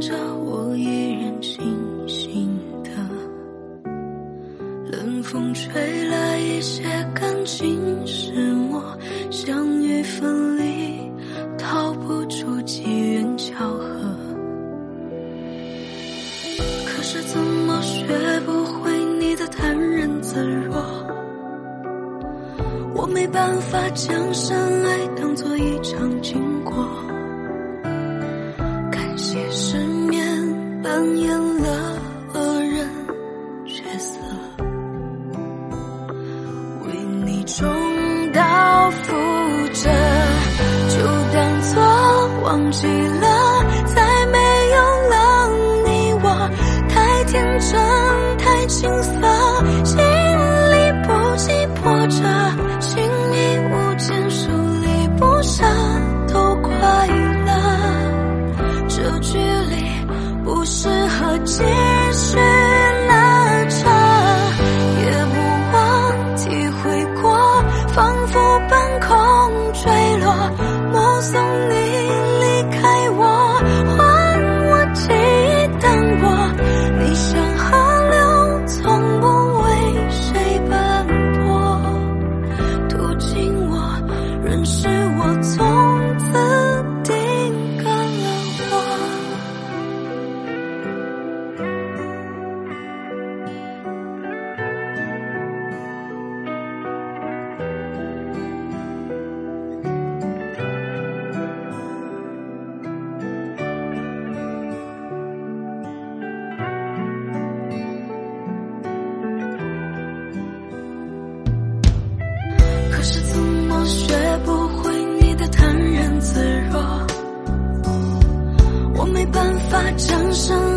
着我依然清醒的，冷风吹来一些感情是我相遇分离逃不出机缘巧合，可是怎么学不会你的坦然自若？我没办法将深爱当作一场经过。些失眠扮演了恶人角色为你重蹈覆辙就当作忘记了再没有了你我太天真太青涩向上。